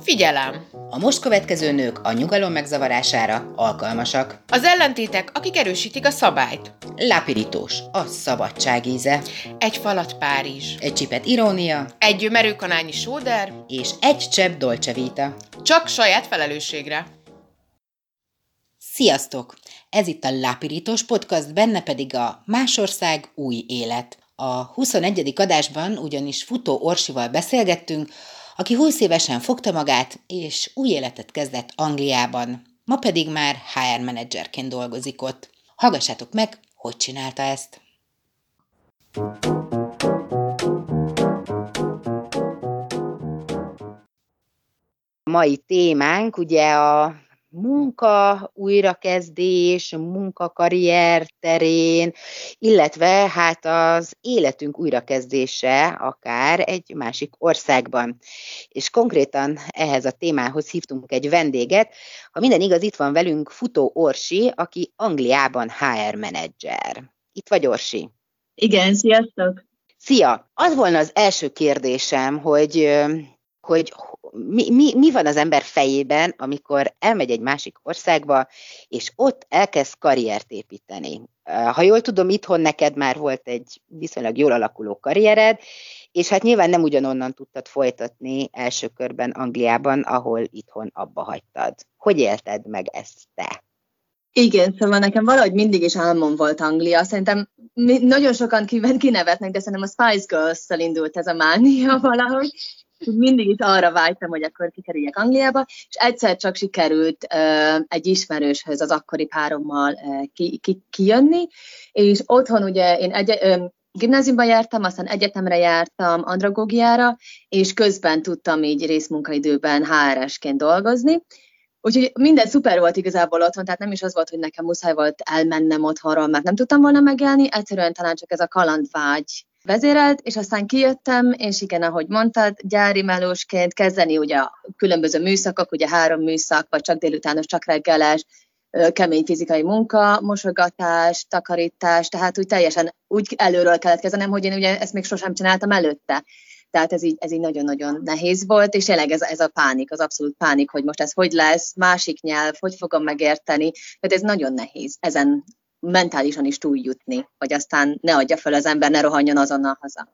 Figyelem! A most következő nők a nyugalom megzavarására alkalmasak. Az ellentétek, akik erősítik a szabályt. Lápirítós, a szabadság íze. Egy falat Párizs. Egy csipet irónia. Egy merőkanányi sóder. És egy csepp dolce vita. Csak saját felelősségre. Sziasztok! Ez itt a Lápirítós Podcast, benne pedig a Másország új élet. A 21. adásban ugyanis Futó Orsival beszélgettünk, aki 20 évesen fogta magát, és új életet kezdett Angliában. Ma pedig már HR menedzserként dolgozik ott. Hallgassátok meg, hogy csinálta ezt. Mai témánk ugye a munka újrakezdés, munkakarrier terén, illetve hát az életünk újrakezdése akár egy másik országban. És konkrétan ehhez a témához hívtunk egy vendéget. Ha minden igaz, itt van velünk Futó Orsi, aki Angliában HR menedzser. Itt vagy Orsi? Igen, sziasztok! Szia! Az volna az első kérdésem, hogy hogy mi, mi, mi van az ember fejében, amikor elmegy egy másik országba, és ott elkezd karriert építeni. Ha jól tudom, itthon neked már volt egy viszonylag jól alakuló karriered, és hát nyilván nem ugyanonnan tudtad folytatni első körben Angliában, ahol itthon abba hagytad. Hogy élted meg ezt te? Igen, szóval nekem valahogy mindig is álmom volt Anglia. Szerintem nagyon sokan kinevetnek, de szerintem a Spice Girls-szel indult ez a mánia valahogy mindig is arra vágytam, hogy akkor kikerüljek Angliába, és egyszer csak sikerült uh, egy ismerőshöz, az akkori párommal uh, ki, ki, kijönni, és otthon ugye én egy, uh, gimnáziumban jártam, aztán egyetemre jártam andragógiára, és közben tudtam így részmunkaidőben HRS-ként dolgozni, Úgyhogy minden szuper volt igazából otthon, tehát nem is az volt, hogy nekem muszáj volt elmennem otthonról, mert nem tudtam volna megélni, egyszerűen talán csak ez a kalandvágy vezérelt, és aztán kijöttem, és igen, ahogy mondtad, gyári melósként kezdeni ugye a különböző műszakok, ugye három műszak, vagy csak délutános, csak reggeles, kemény fizikai munka, mosogatás, takarítás, tehát úgy teljesen úgy előről kellett kezdenem, hogy én ugye ezt még sosem csináltam előtte. Tehát ez így, ez így nagyon-nagyon nehéz volt, és tényleg ez, ez a pánik, az abszolút pánik, hogy most ez hogy lesz, másik nyelv, hogy fogom megérteni, tehát ez nagyon nehéz ezen mentálisan is túljutni, hogy aztán ne adja fel az ember, ne rohanjon azonnal haza.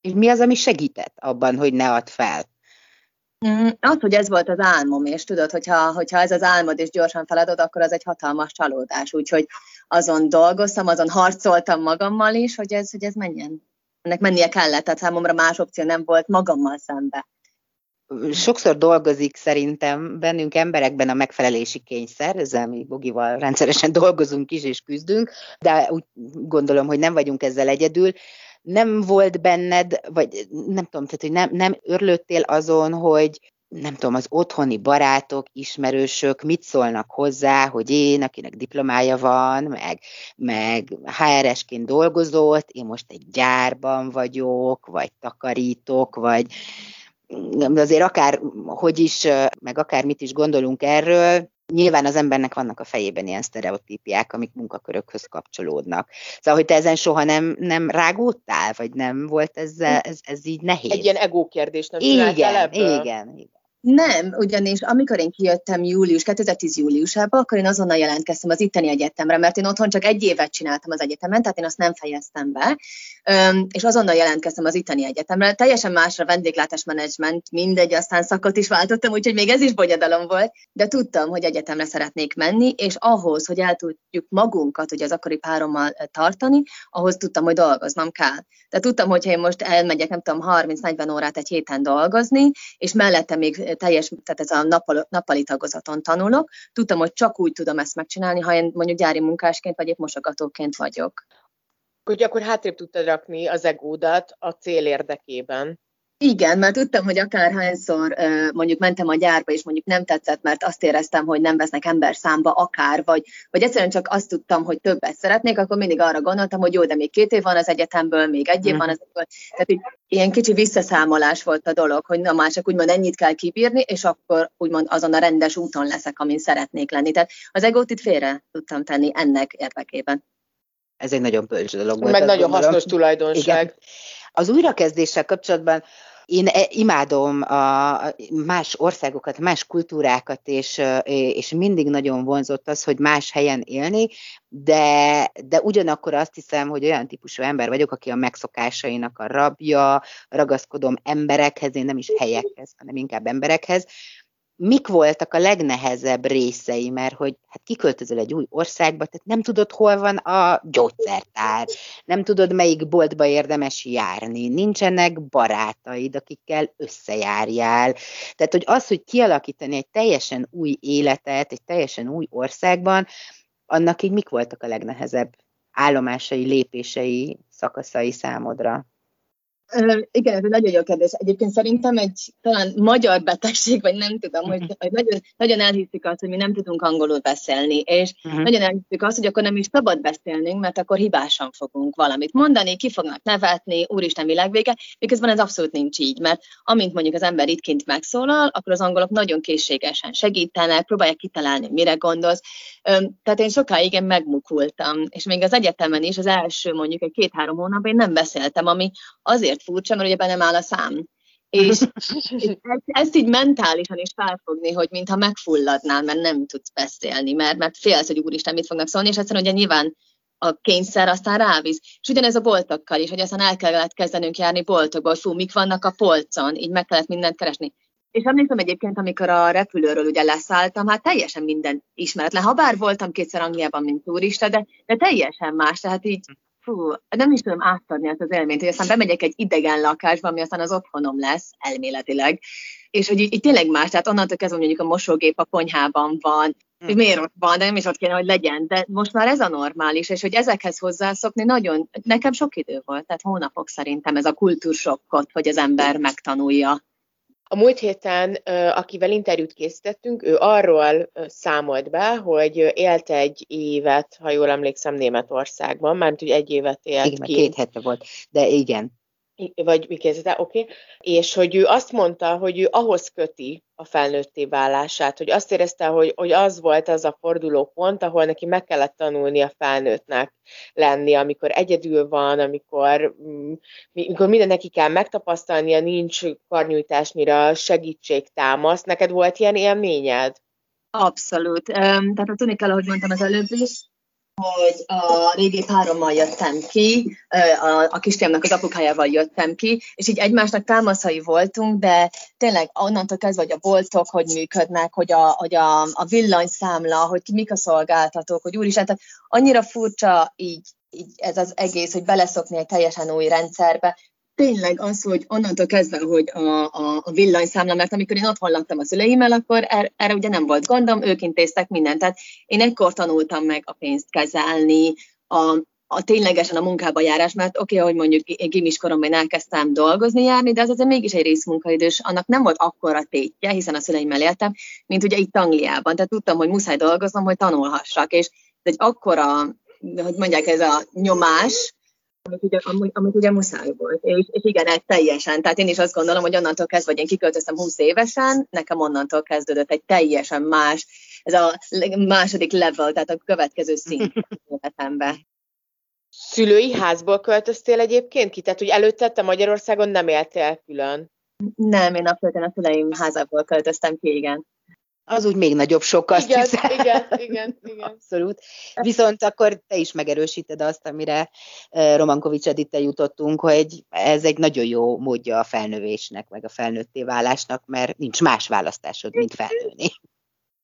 És mi az, ami segített abban, hogy ne add fel? Mm, az, hogy ez volt az álmom, és tudod, hogyha, hogyha ez az álmod, és gyorsan feladod, akkor az egy hatalmas csalódás. Úgyhogy azon dolgoztam, azon harcoltam magammal is, hogy ez, hogy ez menjen. Ennek mennie kellett, tehát számomra más opció nem volt magammal szembe sokszor dolgozik szerintem bennünk emberekben a megfelelési kényszer, ezzel mi Bogival rendszeresen dolgozunk is és küzdünk, de úgy gondolom, hogy nem vagyunk ezzel egyedül. Nem volt benned, vagy nem tudom, tehát, hogy nem, nem örlöttél azon, hogy nem tudom, az otthoni barátok, ismerősök mit szólnak hozzá, hogy én, akinek diplomája van, meg, meg HRS-ként dolgozott, én most egy gyárban vagyok, vagy takarítok, vagy azért akár hogy is, meg akár mit is gondolunk erről, nyilván az embernek vannak a fejében ilyen sztereotípiák, amik munkakörökhöz kapcsolódnak. Szóval, hogy te ezen soha nem, nem rágódtál, vagy nem volt ezzel, ez, ez így nehéz? Egy ilyen ego kérdés nem igen, igen, igen, igen. Nem, ugyanis amikor én kijöttem július, 2010 júliusában, akkor én azonnal jelentkeztem az itteni egyetemre, mert én otthon csak egy évet csináltam az egyetemen, tehát én azt nem fejeztem be, és azonnal jelentkeztem az itteni egyetemre. Teljesen másra vendéglátásmenedzsment, mindegy, aztán szakot is váltottam, úgyhogy még ez is bonyodalom volt, de tudtam, hogy egyetemre szeretnék menni, és ahhoz, hogy el tudjuk magunkat ugye az akkori párommal tartani, ahhoz tudtam, hogy dolgoznom kell. Tehát tudtam, hogy én most elmegyek, nem tudom, 30-40 órát egy héten dolgozni, és mellette még teljes, tehát ez a nappal, nappali tagozaton tanulok, tudtam, hogy csak úgy tudom ezt megcsinálni, ha én mondjuk gyári munkásként vagy épp mosogatóként vagyok. Hogy akkor hátrébb tudtad rakni az egódat a cél érdekében. Igen, mert tudtam, hogy akárhányszor mondjuk mentem a gyárba, és mondjuk nem tetszett, mert azt éreztem, hogy nem vesznek ember számba akár, vagy, vagy egyszerűen csak azt tudtam, hogy többet szeretnék, akkor mindig arra gondoltam, hogy jó, de még két év van az egyetemből, még egy év mm. van az egyetemben. Tehát így, ilyen kicsi visszaszámolás volt a dolog, hogy na már csak úgymond ennyit kell kibírni, és akkor úgymond azon a rendes úton leszek, amin szeretnék lenni. Tehát az egót itt félre tudtam tenni ennek érdekében. Ez egy nagyon bölcs dolog. Meg nagyon gondolom. hasznos tulajdonság. Igen. Az újrakezdéssel kapcsolatban Én e, imádom a más országokat, más kultúrákat, és, és mindig nagyon vonzott az, hogy más helyen élni, de, de ugyanakkor azt hiszem, hogy olyan típusú ember vagyok, aki a megszokásainak a rabja, ragaszkodom emberekhez, én nem is helyekhez, hanem inkább emberekhez, mik voltak a legnehezebb részei, mert hogy hát kiköltözöl egy új országba, tehát nem tudod, hol van a gyógyszertár, nem tudod, melyik boltba érdemes járni, nincsenek barátaid, akikkel összejárjál. Tehát, hogy az, hogy kialakítani egy teljesen új életet, egy teljesen új országban, annak így mik voltak a legnehezebb állomásai, lépései, szakaszai számodra? Igen, ez egy nagyon jó kérdés. Egyébként szerintem egy talán magyar betegség, vagy nem tudom, hogy, hogy nagyon, nagyon elhiszik azt, hogy mi nem tudunk angolul beszélni, és uh-huh. nagyon elhiszik azt, hogy akkor nem is szabad beszélnünk, mert akkor hibásan fogunk valamit mondani, ki fognak nevetni, úristen világvége, miközben ez abszolút nincs így, mert amint mondjuk az ember itt kint megszólal, akkor az angolok nagyon készségesen segítenek, próbálják kitalálni, mire gondolsz. Tehát én sokáig én megmukultam, és még az egyetemen is az első mondjuk egy két-három hónapban én nem beszéltem, ami azért azért furcsa, mert ugye benne áll a szám. És, és ezt így mentálisan is felfogni, hogy mintha megfulladnál, mert nem tudsz beszélni, mert, mert félsz, hogy úristen mit fognak szólni, és egyszerűen ugye nyilván a kényszer aztán rávíz. És ugyanez a boltokkal is, hogy aztán el kellett kezdenünk járni boltokba, hogy fú, mik vannak a polcon, így meg kellett mindent keresni. És emlékszem egyébként, amikor a repülőről ugye leszálltam, hát teljesen minden ismeretlen. Ha bár voltam kétszer Angliában, mint turista, de, de teljesen más. Tehát így fú, nem is tudom átadni ezt az élményt, hogy aztán bemegyek egy idegen lakásba, ami aztán az otthonom lesz, elméletileg, és hogy így, így tényleg más, tehát onnantól kezdve mondjuk a mosógép a konyhában van, hogy hm. miért ott van, de nem is ott kéne, hogy legyen, de most már ez a normális, és hogy ezekhez hozzászokni nagyon, nekem sok idő volt, tehát hónapok szerintem ez a kultúrsokkot, hogy az ember megtanulja. A múlt héten, akivel interjút készítettünk, ő arról számolt be, hogy élt egy évet, ha jól emlékszem, Németországban, mert hogy egy évet élt igen, ki. két hete volt, de igen vagy mi kezdete, oké, okay. és hogy ő azt mondta, hogy ő ahhoz köti a felnőtté válását, hogy azt érezte, hogy, hogy az volt az a fordulópont, ahol neki meg kellett tanulni a felnőttnek lenni, amikor egyedül van, amikor, mm, amikor minden neki kell megtapasztalnia, nincs karnyújtásnyira segítség támasz. Neked volt ilyen élményed? Abszolút. Tehát tudni kell, ahogy mondtam az előbb is, hogy a régi párommal jöttem ki, a, a kisfiamnak az apukájával jöttem ki, és így egymásnak támaszai voltunk, de tényleg onnantól kezdve, hogy a boltok hogy működnek, hogy a, hogy a, a villanyszámla, hogy ki, mik a szolgáltatók, hogy úristen, tehát annyira furcsa így, így ez az egész, hogy beleszokni egy teljesen új rendszerbe, tényleg az, hogy onnantól kezdve, hogy a, a, a villanyszámla, mert amikor én otthon laktam a szüleimmel, akkor er, erre ugye nem volt gondom, ők intéztek mindent. Tehát én ekkor tanultam meg a pénzt kezelni, a, a ténylegesen a munkába járás, mert oké, okay, hogy mondjuk gimis koromban elkezdtem dolgozni, járni, de az azért mégis egy részmunkaidős, annak nem volt akkora tétje, hiszen a szüleimmel éltem, mint ugye itt Angliában. Tehát tudtam, hogy muszáj dolgoznom, hogy tanulhassak, és egy akkora, hogy mondják, ez a nyomás, amit ugye, amit ugye muszáj volt. És, és igen, ez teljesen. Tehát én is azt gondolom, hogy onnantól kezdve, hogy én kiköltöztem 20 évesen, nekem onnantól kezdődött egy teljesen más, ez a második level, tehát a következő szint életembe. Szülői házból költöztél egyébként ki? Tehát, hogy előtte te Magyarországon nem éltél külön? Nem, én abszolút a szüleim házából költöztem ki, igen az úgy még nagyobb sok, azt igen, hiszem. Igen, igen, igen. Abszolút. Viszont akkor te is megerősíted azt, amire Romankovics Edite jutottunk, hogy ez egy nagyon jó módja a felnövésnek, meg a felnőtté válásnak, mert nincs más választásod, mint felnőni.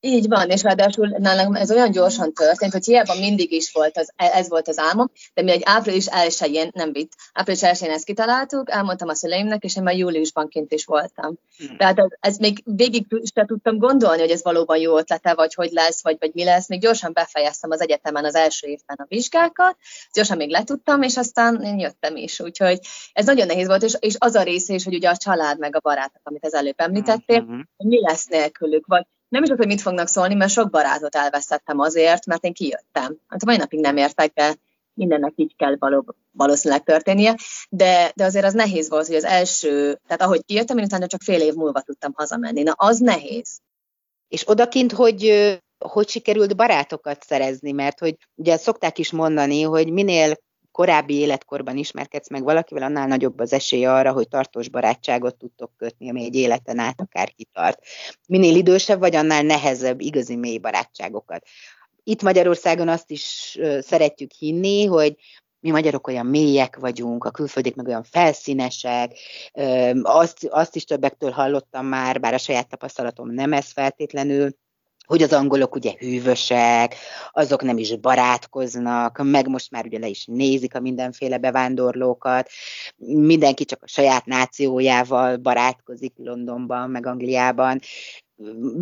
Így van, és ráadásul nálam ez olyan gyorsan történt, hogy hiába mindig is volt az, ez volt az álmom, de mi egy április elsőjén, nem vitt, április elsőjén ezt kitaláltuk, elmondtam a szüleimnek, és én már júliusban kint is voltam. Hmm. Tehát ez, ez még végig sem tudtam gondolni, hogy ez valóban jó ötlete, vagy hogy lesz, vagy, vagy mi lesz. Még gyorsan befejeztem az egyetemen az első évben a vizsgákat, gyorsan még letudtam, és aztán én jöttem is. Úgyhogy ez nagyon nehéz volt, és, és az a része is, hogy ugye a család meg a barátok, amit az előbb említettél, hmm. hogy mi lesz nélkülük, vagy nem is az, hogy mit fognak szólni, mert sok barátot elvesztettem azért, mert én kijöttem. Hát a mai napig nem értek, de mindennek így kell való, valószínűleg történnie, de, de azért az nehéz volt, hogy az első, tehát ahogy kijöttem, én utána csak fél év múlva tudtam hazamenni. Na, az nehéz. És odakint, hogy hogy sikerült barátokat szerezni, mert hogy ugye szokták is mondani, hogy minél korábbi életkorban ismerkedsz meg valakivel, annál nagyobb az esély arra, hogy tartós barátságot tudtok kötni, ami egy életen át akár kitart. Minél idősebb vagy, annál nehezebb igazi mély barátságokat. Itt Magyarországon azt is szeretjük hinni, hogy mi magyarok olyan mélyek vagyunk, a külföldiek meg olyan felszínesek, azt, azt is többektől hallottam már, bár a saját tapasztalatom nem ez feltétlenül, hogy az angolok ugye hűvösek, azok nem is barátkoznak, meg most már ugye le is nézik a mindenféle bevándorlókat, mindenki csak a saját nációjával barátkozik Londonban, meg Angliában.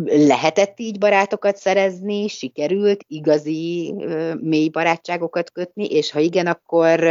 Lehetett így barátokat szerezni, sikerült igazi mély barátságokat kötni, és ha igen, akkor,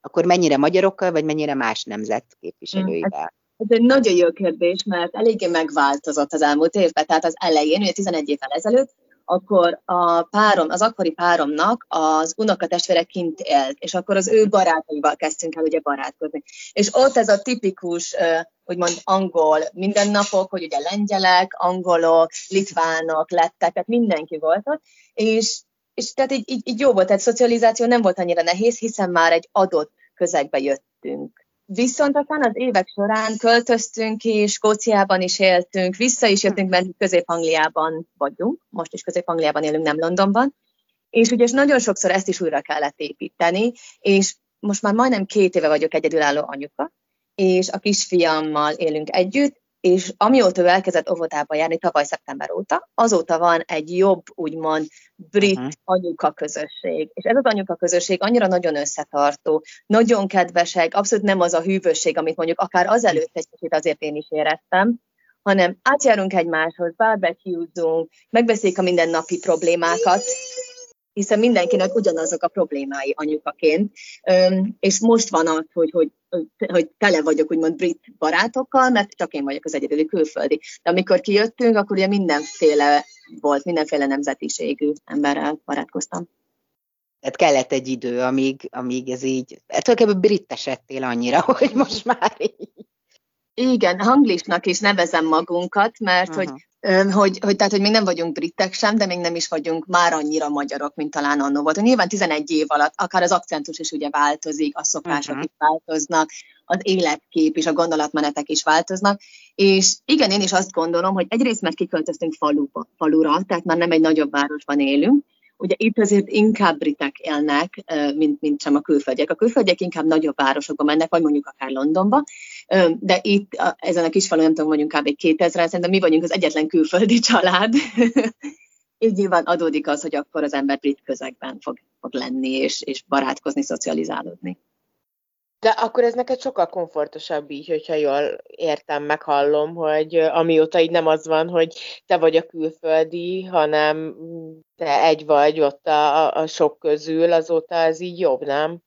akkor mennyire magyarokkal, vagy mennyire más nemzet képviselőivel? Ez egy nagyon jó kérdés, mert eléggé megváltozott az elmúlt évben. Tehát az elején, ugye 11 évvel ezelőtt, akkor a párom, az akkori páromnak az unokatestvére kint élt, és akkor az ő barátaival kezdtünk el ugye barátkozni. És ott ez a tipikus, úgymond angol mindennapok, hogy ugye lengyelek, angolok, litvánok lettek, tehát mindenki volt ott, és, és tehát így, így, így jó volt, tehát szocializáció nem volt annyira nehéz, hiszen már egy adott közegbe jöttünk. Viszont aztán az évek során költöztünk ki, Skóciában is éltünk, vissza is jöttünk, mert Közép-Angliában vagyunk, most is Közép-Angliában élünk, nem Londonban, és ugye nagyon sokszor ezt is újra kellett építeni, és most már majdnem két éve vagyok egyedülálló anyuka, és a kisfiammal élünk együtt, és amióta ő elkezdett óvodába járni, tavaly szeptember óta, azóta van egy jobb, úgymond brit uh-huh. anyuka közösség. És ez az anyuka közösség annyira nagyon összetartó, nagyon kedvesek, abszolút nem az a hűvösség, amit mondjuk akár azelőtt egy kicsit azért én is éreztem, hanem átjárunk egymáshoz, barbecue-zunk, megbeszéljük a mindennapi problémákat, hiszen mindenkinek ugyanazok a problémái anyukaként, és most van az, hogy, hogy, hogy tele vagyok úgymond brit barátokkal, mert csak én vagyok az egyedüli külföldi. De amikor kijöttünk, akkor ugye mindenféle volt, mindenféle nemzetiségű emberrel barátkoztam. Tehát kellett egy idő, amíg, amíg ez így, hát tulajdonképpen brittesettél annyira, hogy most már így. Igen, hanglisnak is nevezem magunkat, mert uh-huh. hogy hogy, hogy, tehát, hogy még nem vagyunk britek sem, de még nem is vagyunk már annyira magyarok, mint talán annó volt. Nyilván 11 év alatt akár az akcentus is ugye változik, a szokások uh-huh. is változnak, az életkép és a gondolatmenetek is változnak, és igen, én is azt gondolom, hogy egyrészt mert kiköltöztünk faluba, falura, tehát már nem egy nagyobb városban élünk, Ugye itt azért inkább britek élnek, mint, mint sem a külföldiek. A külföldiek inkább nagyobb városokba mennek, vagy mondjuk akár Londonba, de itt ezen a kis falon, nem tudom, vagyunk kb. 2000 szerintem mi vagyunk az egyetlen külföldi család. Így nyilván adódik az, hogy akkor az ember brit közegben fog, fog lenni, és, és barátkozni, szocializálódni. De akkor ez neked sokkal komfortosabb így, hogyha jól értem, meghallom, hogy amióta így nem az van, hogy te vagy a külföldi, hanem te egy vagy ott a, a sok közül, azóta ez így jobb, nem?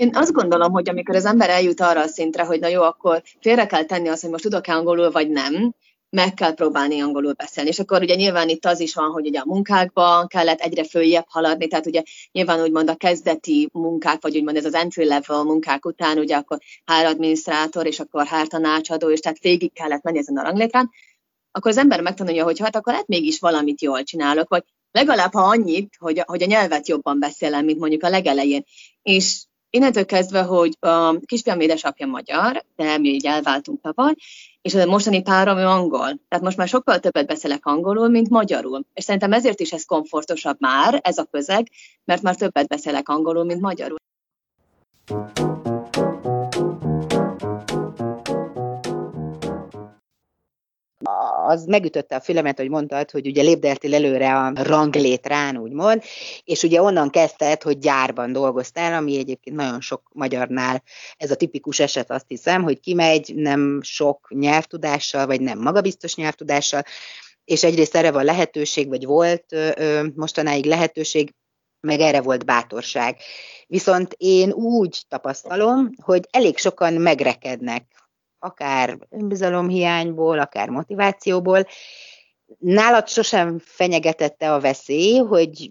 Én azt gondolom, hogy amikor az ember eljut arra a szintre, hogy na jó, akkor félre kell tenni azt, hogy most tudok-e angolul, vagy nem, meg kell próbálni angolul beszélni. És akkor ugye nyilván itt az is van, hogy ugye a munkákban kellett egyre följebb haladni, tehát ugye nyilván úgymond a kezdeti munkák, vagy úgymond ez az entry level munkák után, ugye akkor háradminisztrátor, és akkor hártanácsadó, és tehát végig kellett menni ezen a ranglétrán, akkor az ember megtanulja, hogy hát akkor hát mégis valamit jól csinálok, vagy legalább ha annyit, hogy, hogy a nyelvet jobban beszélem, mint mondjuk a legelején. És innentől kezdve, hogy a kisfiam édesapja magyar, de mi így elváltunk tavaly, és a mostani párom ő angol. Tehát most már sokkal többet beszélek angolul, mint magyarul. És szerintem ezért is ez komfortosabb már, ez a közeg, mert már többet beszélek angolul, mint magyarul az megütötte a fülemet, hogy mondtad, hogy ugye lépdeltél előre a ranglétrán, úgymond, és ugye onnan kezdted, hogy gyárban dolgoztál, ami egyébként nagyon sok magyarnál ez a tipikus eset, azt hiszem, hogy kimegy nem sok nyelvtudással, vagy nem magabiztos nyelvtudással, és egyrészt erre van lehetőség, vagy volt ö, mostanáig lehetőség, meg erre volt bátorság. Viszont én úgy tapasztalom, hogy elég sokan megrekednek akár önbizalomhiányból, akár motivációból. Nálad sosem fenyegetette a veszély, hogy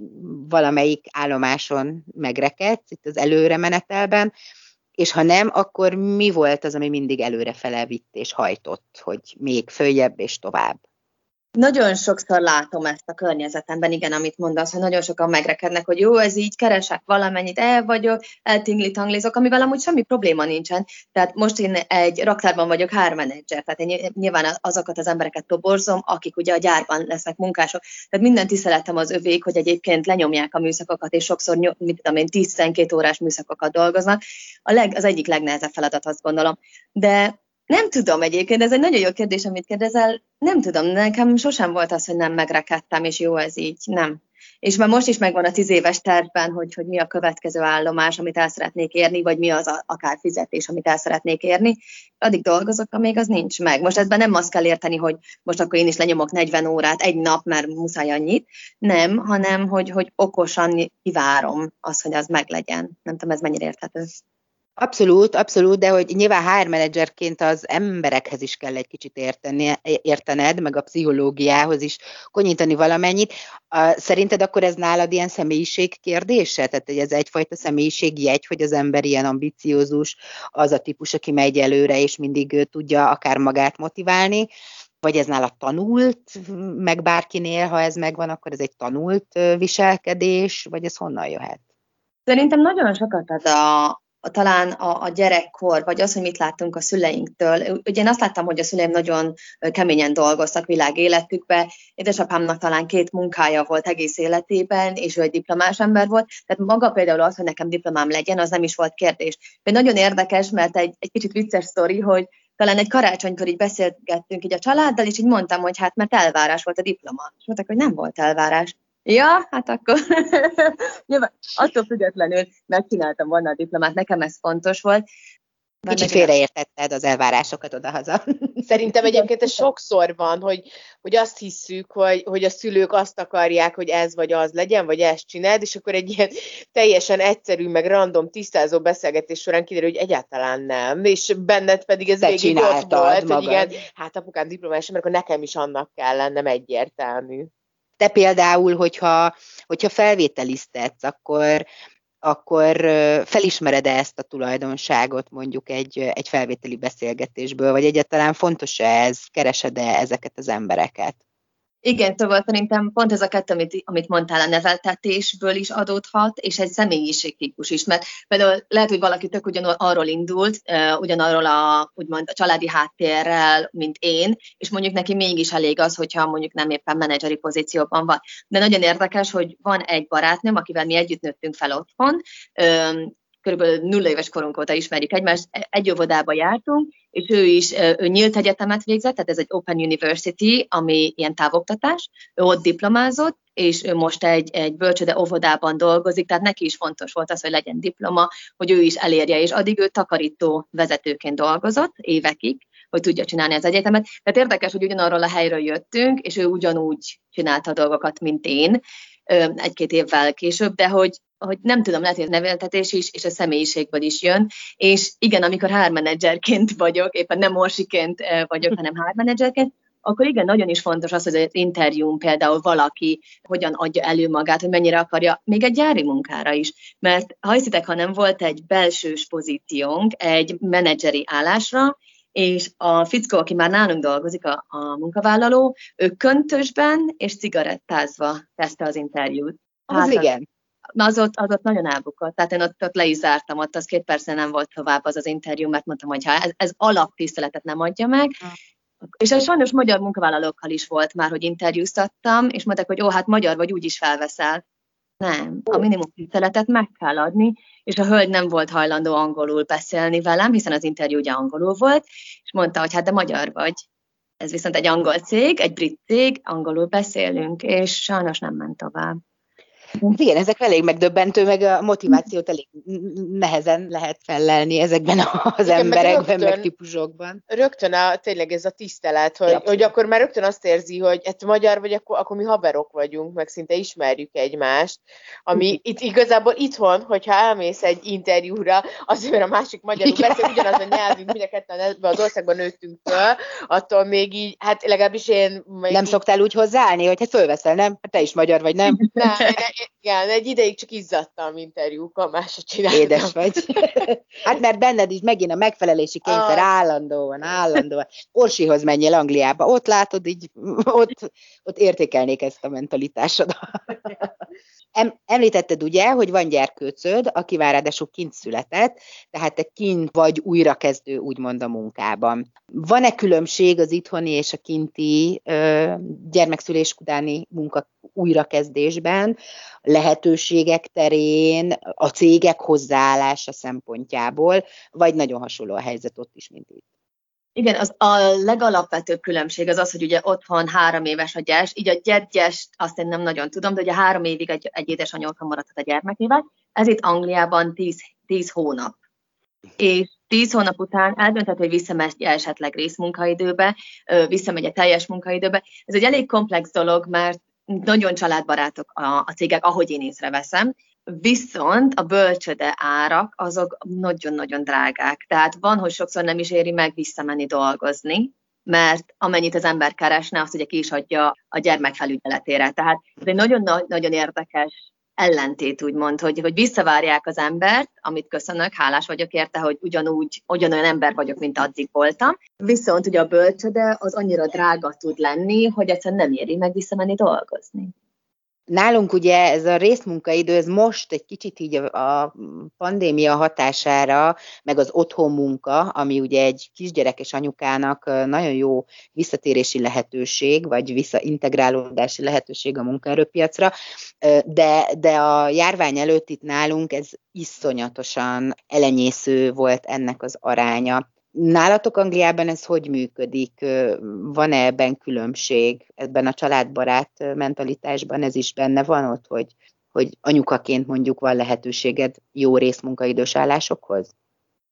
valamelyik állomáson megrekedsz itt az előre menetelben, és ha nem, akkor mi volt az, ami mindig előre vitt és hajtott, hogy még följebb és tovább? Nagyon sokszor látom ezt a környezetemben, igen, amit mondasz, hogy nagyon sokan megrekednek, hogy jó, ez így, keresek valamennyit, el vagyok, eltingli tanglizok, amivel amúgy semmi probléma nincsen. Tehát most én egy raktárban vagyok hármenedzser, tehát én nyilván azokat az embereket toborzom, akik ugye a gyárban lesznek munkások. Tehát minden tiszteletem az övék, hogy egyébként lenyomják a műszakokat, és sokszor, mit tudom én, 10-12 órás műszakokat dolgoznak. A leg, az egyik legnehezebb feladat, azt gondolom. De nem tudom egyébként, ez egy nagyon jó kérdés, amit kérdezel. Nem tudom, nekem sosem volt az, hogy nem megrekedtem, és jó ez így, nem. És már most is megvan a tíz éves tervben, hogy, hogy mi a következő állomás, amit el szeretnék érni, vagy mi az a, akár fizetés, amit el szeretnék érni. Addig dolgozok, amíg az nincs meg. Most ebben nem azt kell érteni, hogy most akkor én is lenyomok 40 órát egy nap, mert muszáj annyit. Nem, hanem hogy, hogy okosan kivárom az, hogy az meglegyen. Nem tudom, ez mennyire érthető. Abszolút, abszolút, de hogy nyilván HR menedzserként az emberekhez is kell egy kicsit érteni, értened, meg a pszichológiához is konyítani valamennyit. Szerinted akkor ez nálad ilyen személyiség kérdése? Tehát hogy ez egyfajta személyiségjegy, hogy az ember ilyen ambiciózus, az a típus, aki megy előre, és mindig tudja akár magát motiválni, vagy ez nála tanult, meg bárkinél, ha ez megvan, akkor ez egy tanult viselkedés, vagy ez honnan jöhet? Szerintem nagyon sokat az a, talán a, a gyerekkor, vagy az, hogy mit láttunk a szüleinktől. Ugye én azt láttam, hogy a szüleim nagyon keményen dolgoztak világ életükbe. Édesapámnak talán két munkája volt egész életében, és ő egy diplomás ember volt. Tehát maga például az, hogy nekem diplomám legyen, az nem is volt kérdés. De nagyon érdekes, mert egy, egy kicsit vicces sztori, hogy talán egy karácsonykor így beszélgettünk így a családdal, és így mondtam, hogy hát mert elvárás volt a diploma. És mondták, hogy nem volt elvárás. Ja, hát akkor nyilván attól függetlenül megcsináltam volna a diplomát, nekem ez fontos volt. Kicsit félreértetted az elvárásokat odahaza. Szerintem egyébként ez sokszor van, hogy, hogy azt hisszük, hogy, hogy a szülők azt akarják, hogy ez vagy az legyen, vagy ezt csináld, és akkor egy ilyen teljesen egyszerű, meg random, tisztázó beszélgetés során kiderül, hogy egyáltalán nem, és benned pedig ez végig ott volt, magad. hogy igen, hát apukám diplomás, mert akkor nekem is annak kell lennem egyértelmű. Te például, hogyha, hogyha felvételiztetsz, akkor, akkor felismered-e ezt a tulajdonságot mondjuk egy, egy felvételi beszélgetésből, vagy egyáltalán fontos-e ez, keresed-e ezeket az embereket? Igen, szóval szerintem pont ez a kettő, amit, amit mondtál, a neveltetésből is adódhat, és egy személyiségtípus is, mert például lehet, hogy valaki tök ugyan indult, uh, ugyanarról a, úgymond a családi háttérrel, mint én, és mondjuk neki mégis elég az, hogyha mondjuk nem éppen menedzseri pozícióban van. De nagyon érdekes, hogy van egy barátnőm, akivel mi együtt nőttünk fel otthon, körülbelül nulla éves korunk óta ismerjük egymást, egy óvodába jártunk, és ő is ő nyílt egyetemet végzett, tehát ez egy Open University, ami ilyen távoktatás, ő ott diplomázott, és ő most egy, egy bölcsöde óvodában dolgozik, tehát neki is fontos volt az, hogy legyen diploma, hogy ő is elérje, és addig ő takarító vezetőként dolgozott évekig, hogy tudja csinálni az egyetemet. Tehát érdekes, hogy ugyanarról a helyről jöttünk, és ő ugyanúgy csinálta a dolgokat, mint én, egy-két évvel később, de hogy hogy nem tudom, lehet, hogy a neveltetés is, és a személyiségből is jön, és igen, amikor hármenedzserként vagyok, éppen nem orsiként vagyok, hanem hármenedzserként, akkor igen, nagyon is fontos az, hogy az interjún például valaki hogyan adja elő magát, hogy mennyire akarja, még egy gyári munkára is. Mert ha hiszitek, ha nem volt egy belsős pozíciónk egy menedzseri állásra, és a fickó, aki már nálunk dolgozik, a, a munkavállaló, ő köntösben és cigarettázva teszte az interjút. Hát, az igen az ott, az ott nagyon elbukott. Tehát én ott, ott le is zártam, ott az két percen nem volt tovább az az interjú, mert mondtam, hogy ha ez, ez alaptiszteletet nem adja meg, mm. És ez sajnos magyar munkavállalókkal is volt már, hogy interjúztattam, és mondták, hogy ó, hát magyar vagy, úgy is felveszel. Nem, a minimum tiszteletet meg kell adni, és a hölgy nem volt hajlandó angolul beszélni velem, hiszen az interjú ugye angolul volt, és mondta, hogy hát de magyar vagy. Ez viszont egy angol cég, egy brit cég, angolul beszélünk, és sajnos nem ment tovább. Igen, ezek elég megdöbbentő, meg a motivációt elég nehezen lehet fellelni ezekben az igen, emberekben, meg, rögtön, meg típusokban. Rögtön a, tényleg ez a tisztelet, hogy, ja. hogy akkor már rögtön azt érzi, hogy hát magyar vagy, akkor, akkor mi haverok vagyunk, meg szinte ismerjük egymást, ami itt igazából itthon, hogyha elmész egy interjúra, azért, mert a másik magyarul beszél, ugyanaz a nyelvünk, mind a ketten ebben az országban nőttünk föl, attól még így, hát legalábbis én... Nem így... szoktál úgy hozzáállni, hogy hát fölveszel, nem? Hát te is magyar vagy, nem? nem Igen, egy ideig csak izzadtam interjúkkal, másra csináltam. Édes vagy. Hát mert benned is megint a megfelelési kényszer ah. állandóan, állandóan. Orsihoz menjél Angliába, ott látod, így ott, ott értékelnék ezt a mentalitásodat. Em, említetted ugye, hogy van gyerkőcöd, aki már ráadásul kint született, tehát te kint vagy újrakezdő, úgymond a munkában. Van-e különbség az itthoni és a kinti ö, gyermekszülés utáni munka újrakezdésben, lehetőségek terén, a cégek hozzáállása szempontjából, vagy nagyon hasonló a helyzet ott is, mint itt? Igen, az a legalapvetőbb különbség az az, hogy ugye otthon három éves a gyers, így a gyergyest azt én nem nagyon tudom, de ugye három évig egy, egy édesanyóka maradhat a gyermekével, ez itt Angliában tíz, tíz hónap. És tíz hónap után eldönthet, hogy visszamegy esetleg részmunkaidőbe, visszamegy a teljes munkaidőbe. Ez egy elég komplex dolog, mert nagyon családbarátok a, a cégek, ahogy én észreveszem, Viszont a bölcsöde árak azok nagyon-nagyon drágák. Tehát van, hogy sokszor nem is éri meg visszamenni dolgozni, mert amennyit az ember keresne, azt ugye ki is adja a gyermek felügyeletére. Tehát ez egy nagyon-nagyon érdekes ellentét, úgymond, hogy, hogy visszavárják az embert, amit köszönök, hálás vagyok érte, hogy ugyanúgy, ugyanolyan ember vagyok, mint addig voltam. Viszont ugye a bölcsöde az annyira drága tud lenni, hogy egyszerűen nem éri meg visszamenni dolgozni. Nálunk ugye ez a részmunkaidő, ez most egy kicsit így a pandémia hatására, meg az otthon munka, ami ugye egy kisgyerekes anyukának nagyon jó visszatérési lehetőség, vagy visszaintegrálódási lehetőség a munkaerőpiacra, de, de a járvány előtt itt nálunk ez iszonyatosan elenyésző volt ennek az aránya. Nálatok Angliában ez hogy működik? Van-e ebben különbség? Ebben a családbarát mentalitásban ez is benne van ott, hogy, hogy anyukaként mondjuk van lehetőséged jó részmunkaidős állásokhoz?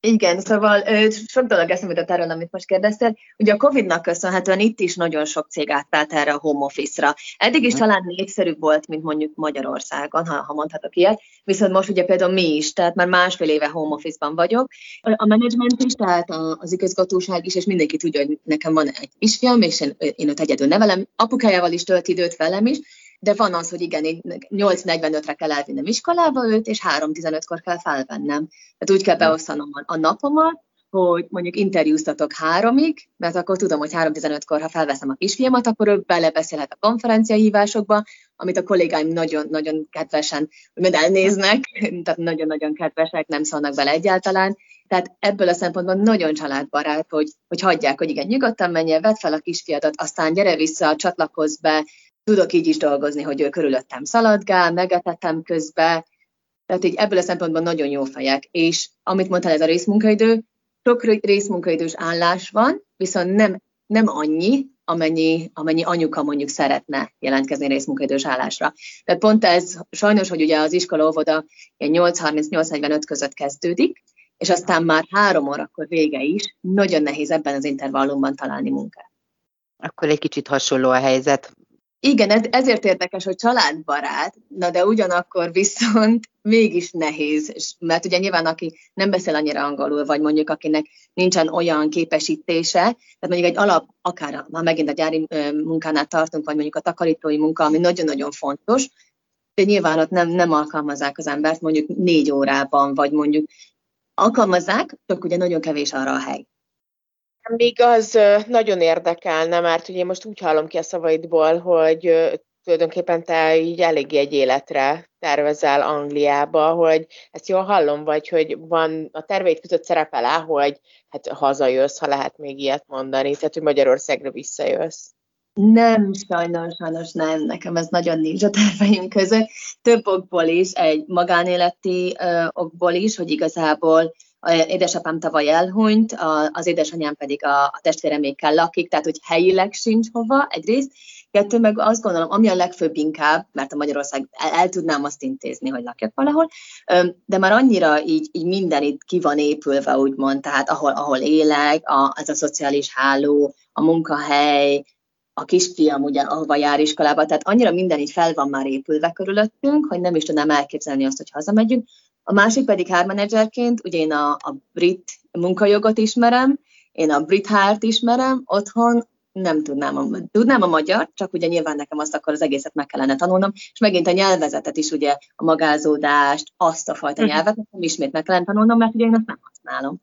Igen, szóval sok dolog eszembe jutott erről, amit most kérdeztél. Ugye a Covid-nak köszönhetően itt is nagyon sok cég átállt erre a home office-ra. Eddig is talán népszerűbb volt, mint mondjuk Magyarországon, ha, ha mondhatok ilyet, viszont most ugye például mi is, tehát már másfél éve home office-ban vagyok. A menedzsment is, tehát az igazgatóság is, és mindenki tudja, hogy nekem van egy kisfiam, és én, én őt egyedül nevelem, apukájával is tölt időt velem is, de van az, hogy igen, 8.45-re kell elvinnem iskolába őt, és 3.15-kor kell felvennem. Tehát úgy kell hm. beosztanom a napomat, hogy mondjuk interjúztatok háromig, mert akkor tudom, hogy 3.15-kor, ha felveszem a kisfiamat, akkor ő belebeszélhet a konferenciahívásokba, amit a kollégáim nagyon-nagyon kedvesen mind elnéznek, tehát nagyon-nagyon kedvesek, nem szólnak bele egyáltalán. Tehát ebből a szempontból nagyon családbarát, hogy, hogy hagyják, hogy igen, nyugodtan menjél, vedd fel a kisfiadat, aztán gyere vissza, csatlakozz be, tudok így is dolgozni, hogy ő körülöttem szaladgál, megetetem közbe, tehát így ebből a szempontból nagyon jó fejek. És amit mondtál, ez a részmunkaidő, sok részmunkaidős állás van, viszont nem, nem annyi, amennyi, amennyi anyuka mondjuk szeretne jelentkezni részmunkaidős állásra. Tehát pont ez sajnos, hogy ugye az iskola óvoda 8.30-8.45 között kezdődik, és aztán már három órakor vége is, nagyon nehéz ebben az intervallumban találni munkát. Akkor egy kicsit hasonló a helyzet. Igen, ez, ezért érdekes, hogy családbarát, na de ugyanakkor viszont mégis nehéz, mert ugye nyilván aki nem beszél annyira angolul, vagy mondjuk akinek nincsen olyan képesítése, tehát mondjuk egy alap, akár már megint a gyári munkánál tartunk, vagy mondjuk a takarítói munka, ami nagyon-nagyon fontos, de nyilván ott nem, nem alkalmazzák az embert mondjuk négy órában, vagy mondjuk alkalmazzák, csak ugye nagyon kevés arra a hely. Még az nagyon érdekelne, mert ugye most úgy hallom ki a szavaidból, hogy tulajdonképpen te így elég egy életre tervezel Angliába, hogy ezt jól hallom, vagy hogy van a terveid között szerepel el, hogy hát hazajössz, ha lehet még ilyet mondani, tehát hogy Magyarországra visszajössz. Nem, sajnos, sajnos nem. Nekem ez nagyon nincs a terveim között. Több okból is, egy magánéleti ö, okból is, hogy igazából édesapám tavaly elhunyt, az édesanyám pedig a, testvéremékkel lakik, tehát hogy helyileg sincs hova egyrészt, Kettő, meg azt gondolom, ami a legfőbb inkább, mert a Magyarország el, el tudnám azt intézni, hogy lakjak valahol, de már annyira így, így minden itt ki van épülve, úgymond, tehát ahol, ahol élek, a, az a szociális háló, a munkahely, a kisfiam ugye, ahova jár iskolába, tehát annyira minden így fel van már épülve körülöttünk, hogy nem is tudnám elképzelni azt, hogy hazamegyünk. A másik pedig hármenedzserként, ugye én a, a brit munkajogot ismerem, én a brit hárt ismerem otthon, nem tudnám, tudnám a magyar, csak ugye nyilván nekem azt akkor az egészet meg kellene tanulnom, és megint a nyelvezetet is, ugye a magázódást, azt a fajta mhm. nyelvet, nem ismét meg kellene tanulnom, mert ugye én azt nem használom.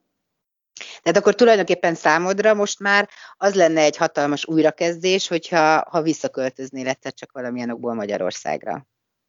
Tehát akkor tulajdonképpen számodra most már az lenne egy hatalmas újrakezdés, hogyha ha visszaköltöznél egyszer csak valamilyen okból Magyarországra.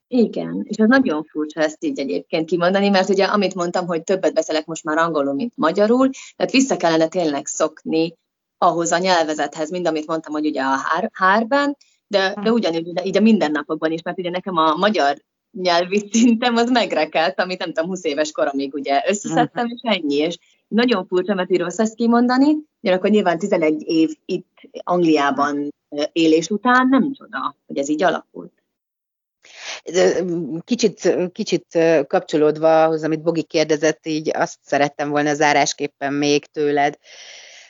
Igen, és ez nagyon furcsa ezt így egyébként kimondani, mert ugye amit mondtam, hogy többet beszélek most már angolul, mint magyarul, tehát vissza kellene tényleg szokni ahhoz a nyelvezethez, mind amit mondtam, hogy ugye a hár, hárben, de, de ugyanígy így a mindennapokban is, mert ugye nekem a magyar nyelvi szintem az megrekelt, amit nem tudom, 20 éves koromig ugye összeszedtem, és ennyi, és nagyon furcsa, mert így rossz ezt kimondani, akkor nyilván 11 év itt Angliában élés után nem csoda, hogy ez így alakult. Kicsit, kicsit kapcsolódva ahhoz, amit Bogi kérdezett, így azt szerettem volna zárásképpen még tőled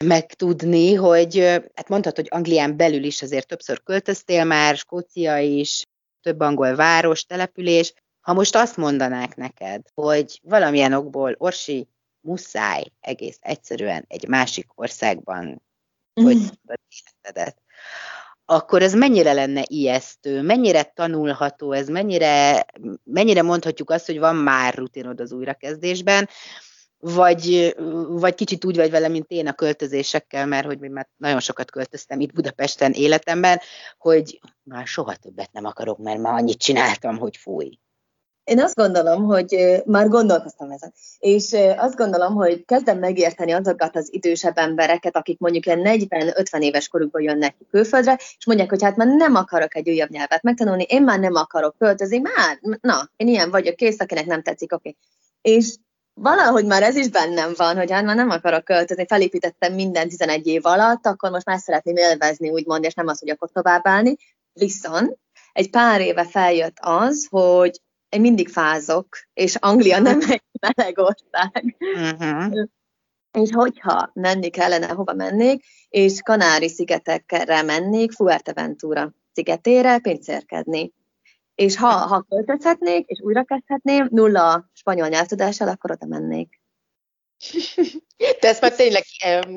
megtudni, hogy hát mondhatod, hogy Anglián belül is azért többször költöztél már, Skócia is, több angol város, település. Ha most azt mondanák neked, hogy valamilyen okból Orsi muszáj egész egyszerűen egy másik országban hogy mm. életedet, akkor ez mennyire lenne ijesztő, mennyire tanulható ez, mennyire, mennyire mondhatjuk azt, hogy van már rutinod az újrakezdésben, vagy, vagy kicsit úgy vagy vele, mint én a költözésekkel, mert hogy már nagyon sokat költöztem itt Budapesten életemben, hogy már soha többet nem akarok, mert már annyit csináltam, hogy fúj. Én azt gondolom, hogy már gondolkoztam ezen, és azt gondolom, hogy kezdem megérteni azokat az idősebb embereket, akik mondjuk ilyen 40-50 éves korukban jönnek külföldre, és mondják, hogy hát már nem akarok egy újabb nyelvet megtanulni, én már nem akarok költözni, már, na, én ilyen vagyok, kész, akinek nem tetszik, oké. Okay. És valahogy már ez is bennem van, hogy hát már nem akarok költözni, felépítettem minden 11 év alatt, akkor most már szeretném élvezni, úgymond, és nem az, hogy akkor továbbállni. Viszont egy pár éve feljött az, hogy én mindig fázok, és Anglia nem egy meleg ország. Uh-huh. És hogyha menni kellene, hova mennék, és Kanári-szigetekre mennék, Fuerteventura szigetére pincérkedni. És ha, ha költözhetnék, és újra kezdhetném, nulla spanyol nyelvtudással, akkor oda mennék. Te ezt már tényleg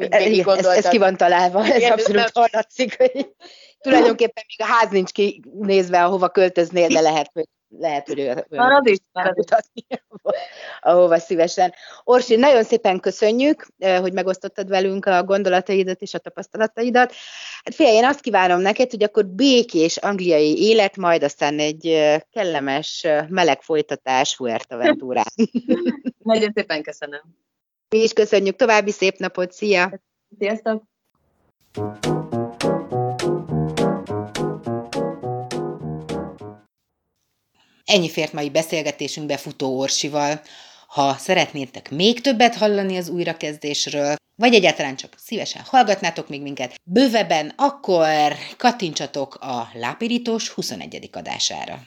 végig gondoltad. Ez, ez ki van találva, ez Igen, abszolút hallatszik, hogy tulajdonképpen még a ház nincs kinézve, ahova költöznél, de lehet, hogy lehet, hogy ő marad is, marad ahova szívesen. Orsi, nagyon szépen köszönjük, hogy megosztottad velünk a gondolataidat és a tapasztalataidat. Hát figyelj, én azt kívánom neked, hogy akkor békés angliai élet, majd aztán egy kellemes, meleg folytatás Fuerteventurán. nagyon szépen köszönöm. Mi is köszönjük, további szép napot, szia! Sziasztok! Ennyi fért mai beszélgetésünkbe Futó Orsival. Ha szeretnétek még többet hallani az újrakezdésről, vagy egyáltalán csak szívesen hallgatnátok még minket bővebben, akkor kattintsatok a Lápirítós 21. adására.